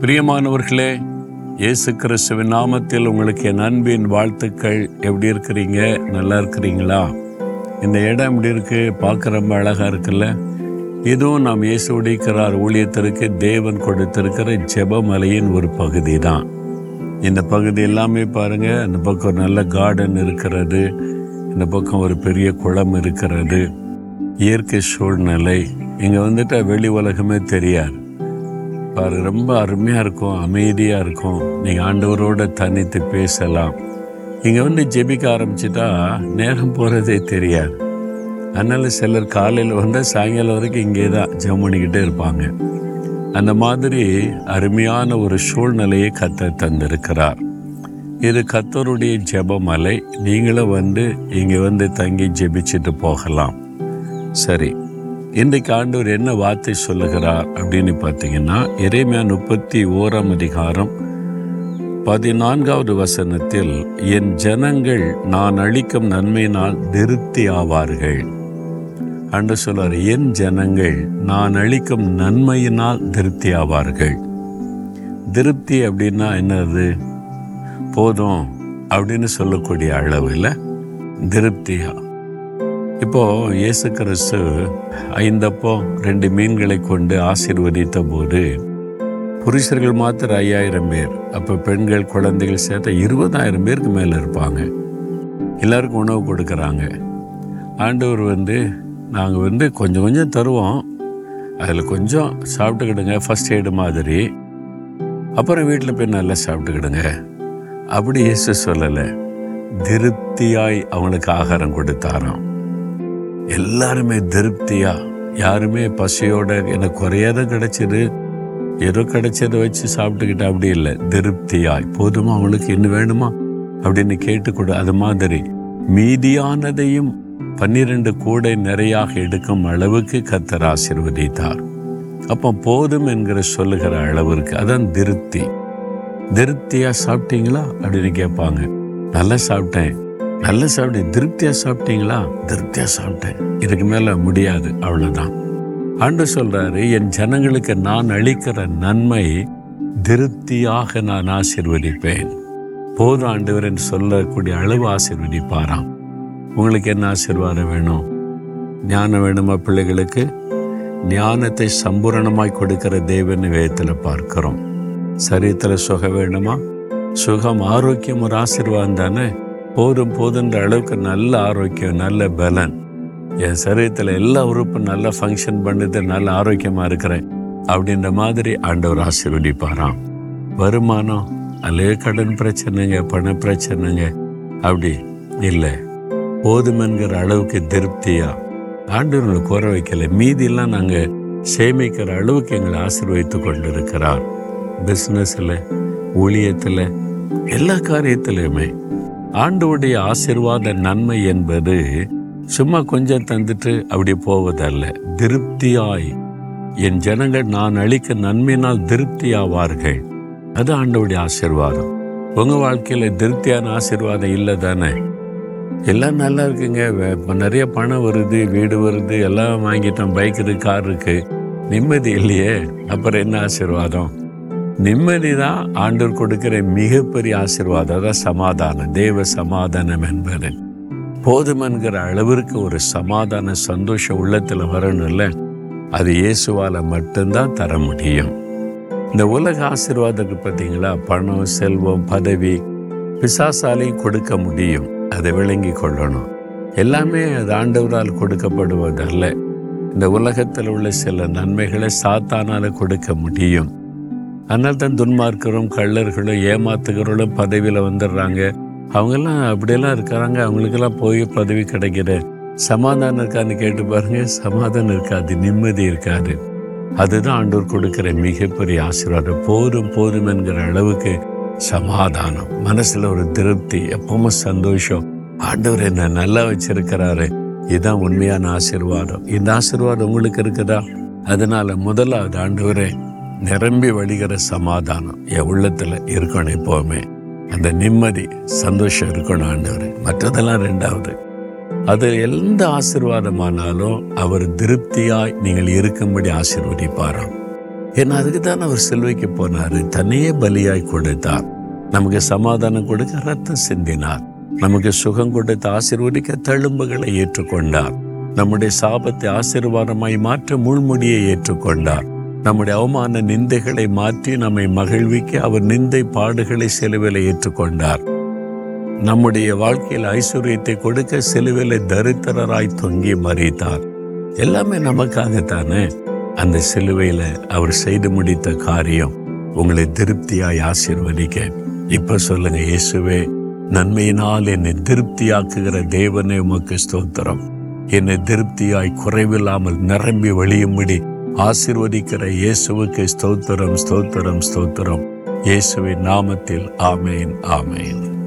பிரியமானவர்களே இயேசு கிறிஸ்துவின் நாமத்தில் உங்களுக்கு என் அன்பின் வாழ்த்துக்கள். எப்படி இருக்கிறீங்க? நல்லா இருக்கிறீங்களா? இந்த இடம் எப்படி இருக்கு? பார்க்க ரொம்ப அழகா இருக்குல்ல? இதுவும் நாம் இயேசு உடைக்கிறார் ஊழியத்திற்கு தேவன் கொடுத்திருக்கிற ஜெபமலையின் ஒரு பகுதி தான் இந்த பகுதி எல்லாமே பாருங்க இந்த பக்கம் ஒரு நல்ல கார்டன் இருக்கிறது இந்த பக்கம் ஒரு பெரிய குளம் இருக்கிறது இயற்கை சூழ்நிலை. இங்கே வந்துட்டு வெளி உலகமே தெரியாது. பாரு ரொம்ப அருமையாக இருக்கும் அமைதியாக இருக்கும். நீங்கள் ஆண்டவரோட தனித்து பேசலாம். இங்கே வந்து ஜெபிக்க ஆரம்பிச்சிட்டா நேரம் போகிறதே தெரியாது. அதனால் சிலர் காலையில் வந்து சாயங்காலம் வரைக்கும் இங்கே தான் ஜெபம் பண்ணிக்கிட்டே இருப்பாங்க. அந்த மாதிரி அருமையான ஒரு சூழ்நிலையை கத்த தந்திருக்கிறார். இது கத்தருடைய ஜெபமலை. நீங்களும் வந்து இங்கே வந்து தங்கி ஜெபிச்சுட்டு போகலாம். சரி. இன்றைக்கு ஆண்டவர் என்ன வார்த்தை சொல்லுகிறார் அப்படின்னு பார்த்தீங்கன்னா இறைமையா முப்பத்தி ஓராம் அதிகாரம் பதினான்காவது வசனத்தில் என் ஜனங்கள் நான் அளிக்கும் நன்மையினால் திருப்தி ஆவார்கள். அன்று சொல்றார் என் ஜனங்கள் நான் அளிக்கும் நன்மையினால் திருப்தி ஆவார்கள். திருப்தி அப்படின்னா என்னது? போதும் அப்படின்னு சொல்லக்கூடிய அளவில் திருப்தியாக இப்போ இயேசு கிறிஸ்து ஐந்தப்போ ரெண்டு மீன்களை கொண்டு ஆசீர்வதித்த போது புருஷர்கள் மாத்திரம் ஐயாயிரம் பேர் அப்போ பெண்கள் குழந்தைகள் சேர்த்த இருபதாயிரம் பேருக்கு மேலே இருப்பாங்க. எல்லாருக்கும் உணவு கொடுக்குறாங்க. ஆண்டவர் வந்து நாங்கள் வந்து கொஞ்சம் கொஞ்சம் தருவோம். அதில் கொஞ்சம் சாப்பிட்டுக்கிடுங்க ஃபஸ்ட் எய்டு மாதிரி. அப்புறம் வீட்டில் போய் நல்லா சாப்பிட்டுக்கிடுங்க. அப்படி இயேசு சொல்லலை. திருப்தியாய் அவங்களுக்கு ஆகாரம் கொடுத்தாராம். எல்லாருமே திருப்தியா? யாருமே பசியோட எனக்கு குறையாத கிடைச்சது? ஏதோ கிடைச்சதை வச்சு சாப்பிட்டுக்கிட்டு அப்படி இல்லை. திருப்தியாய் போதுமா அவங்களுக்கு என்ன வேணுமா? அப்படின்னு கேட்டுக்கொடு. அது மாதிரி மீதியானதையும் பன்னிரண்டு கூடை நிறையாக எடுக்கும் அளவுக்கு கத்தர் ஆசிர்வதித்தார். அப்போ போதும் என்கிற சொல்லுகிற அளவிற்கு அதான் திருப்தி. திருப்தியா சாப்பிட்டீங்களா? அப்படின்னு கேட்பாங்க. நல்லா சாப்பிட்டேன். நல்லா சாப்பிட்டேன் திருப்தியா சாப்பிட்டீங்களா? திருப்தியா சாப்பிட்டேன். இதுக்கு மேல முடியாது அவ்வளவுதான். ஆண்டு சொல்றாரு என் ஜனங்களுக்கு நான் அளிக்கிற நன்மை திருப்தியாக நான் ஆசிர்வதிப்பேன். போதும் ஆண்டவர் என்று சொல்லக்கூடிய அளவு ஆசிர்வதிப்பாராம். உங்களுக்கு என்ன ஆசிர்வாதம் வேணும்? ஞானம் வேணுமா பிள்ளைகளுக்கு? ஞானத்தை சம்பூரணமாய் கொடுக்கிற தேவன் வேதத்தில் பார்க்கிறோம். சரீரத்தில் சுகம் வேணுமா? சுகம் ஆரோக்கியம் ஒரு ஆசீர்வாதம் தானே? போதும் போதுன்ற அளவுக்கு நல்ல ஆரோக்கியம் நல்ல பலன். என் சரீரத்தில் எல்லா உறுப்பும் நல்லா ஃபங்க்ஷன் பண்ணுது நல்ல ஆரோக்கியமாக இருக்கிறேன் அப்படின்ற மாதிரி ஆண்டவர் ஆசீர்வதிப்பாராம். வருமானம் அல்லே கடன் பிரச்சனைங்க பண பிரச்சனைங்க அப்படி இல்லை. போதுமென்கிற அளவுக்கு திருப்தியா? ஆண்டவர்களை குறை வைக்கல. மீதியெல்லாம் நாங்கள் சேமிக்கிற அளவுக்கு எங்களை ஆசீர்வதித்து கொண்டு இருக்கிறார் பிஸ்னஸில் ஊழியத்தில் எல்லா காரியத்திலையுமே ஆண்டவுடைய ஆசிர்வாத நன்மை என்பது சும்மா கொஞ்சம் தந்துட்டு அப்படி போவதல்ல. திருப்தியாய். என் ஜனங்கள் நான் அளிக்க நன்மையினால் திருப்தியாவார்கள். அது ஆண்டவுடைய ஆசிர்வாதம். உங்க வாழ்க்கையில திருப்தியான ஆசிர்வாதம் இல்லை தானே? எல்லாம் நல்லா இருக்குங்க. வே- நிறைய பணம் வருது வீடு வருது எல்லாம் வாங்கிட்டோம். பைக் இருக்கு கார் இருக்கு. நிம்மதி இல்லையே. அப்புறம் என்ன ஆசீர்வாதம்? நிம்மதி தான் ஆண்டவர் கொடுக்கிற மிகப்பெரிய ஆசீர்வாதம் அதான் சமாதானம். தேவ சமாதானம் என்பது. போதுமென்கிற அளவிற்கு ஒரு சமாதான சந்தோஷம் உள்ளத்தில் வரணும்ல? அது இயேசுவால் மட்டும்தான் தர முடியும். இந்த உலக ஆசீர்வாதத்துக்கு பார்த்தீங்களா? பணம் செல்வம் பதவி பிசாசாலையும் கொடுக்க முடியும். அதை விளங்கி கொள்ளணும். எல்லாமே அது ஆண்டவரால் கொடுக்கப்படுவதல்ல. இந்த உலகத்தில் உள்ள சில நன்மைகளை சாத்தானால் கொடுக்க முடியும். அதனால தான் துன்மார்க்கரும் கள்ளர்களும் ஏமாத்துகிறவர்களும் பதவியில் வந்துடுறாங்க. அவங்கெல்லாம் அப்படியெல்லாம் இருக்கிறாங்க அவங்களுக்கெல்லாம் போய் பதவி கிடைக்கிற சமாதானம் இருக்கான்னு கேட்டு பாருங்க. சமாதானம் இருக்காது நிம்மதி இருக்காது. அதுதான் ஆண்டவர் கொடுக்கிற மிகப்பெரிய ஆசீர்வாதம். போதும் போதும் என்கிற அளவுக்கு சமாதானம். மனசுல ஒரு திருப்தி எப்பவுமே சந்தோஷம். ஆண்டவர் என்ன நல்லா வச்சிருக்கிறாரு. இதுதான் உண்மையான ஆசீர்வாதம். இந்த ஆசீர்வாதம் உங்களுக்கு இருக்குதா? அதனால முதலாவது ஆண்டவரே நிரம்பி வழிகிற சமாதானம் என் உள்ளத்தில் இருக்கணும் எப்போவுமே. அந்த நிம்மதி சந்தோஷம் இருக்கணும் ஆண்டவர். மற்றதெல்லாம் ரெண்டாவது. அது எந்த ஆசீர்வாதமானாலும் அவர் திருப்தியாய் நீங்கள் இருக்கும்படி ஆசிர்வதிப்பாராம். ஏன்னா அதுக்கு தான் அவர் சிலுவைக்கு போனார். தனியே பலியாய் கொடுத்தார். நமக்கு சமாதானம் கொடுக்க ரத்தம் சிந்தினார். நமக்கு சுகம் கொடுத்த ஆசீர்வதிக்க தழும்புகளை ஏற்றுக்கொண்டார். நம்முடைய சாபத்தை ஆசீர்வாதமாய் மாற்ற முள்முடியை ஏற்றுக்கொண்டார். நம்முடைய அவமான நிந்தைகளை மாற்றி நம்மை மகிழ்விக்க அவர் நிந்தை பாடுகளை சிலுவையில் ஏற்றுக்கொண்டார். நம்முடைய வாழ்க்கையில் ஐஸ்வர்யத்தை கொடுக்க சிலுவையில் தரித்திரராய் தொங்கி மறைத்தார். எல்லாமே நமக்காகத்தானே? அந்த சிலுவையில அவர் செய்து முடித்த காரியம். உங்களை திருப்தியாய் ஆசீர்வதிக்க. இப்ப சொல்லுங்க இயேசுவே நன்மையினால் என்னை திருப்தியாக்குகிற தேவனே உமக்கு ஸ்தோத்திரம். என்னை திருப்தியாய் குறைவில்லாமல் நிரம்பி வழியும்படி ஆசிர்வதிக்கிற இயேசுவுக்கு ஸ்தோத்திரம் ஸ்தோத்திரம் ஸ்தோத்திரம். இயேசுவின் நாமத்தில் ஆமேன் ஆமேன்.